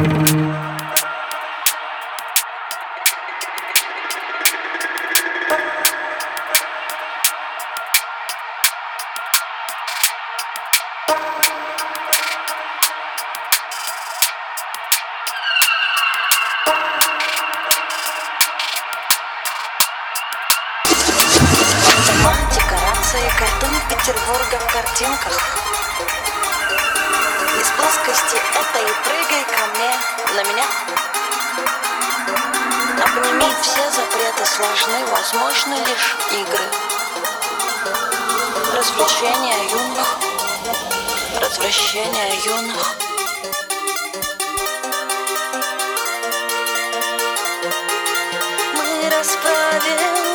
Дома, декорации, картины Петербурга картинках. Это и прыгай ко мне, на меня. Обними все запреты сложны, возможны лишь игры. Развлечения юных, развращения юных. Мы расправим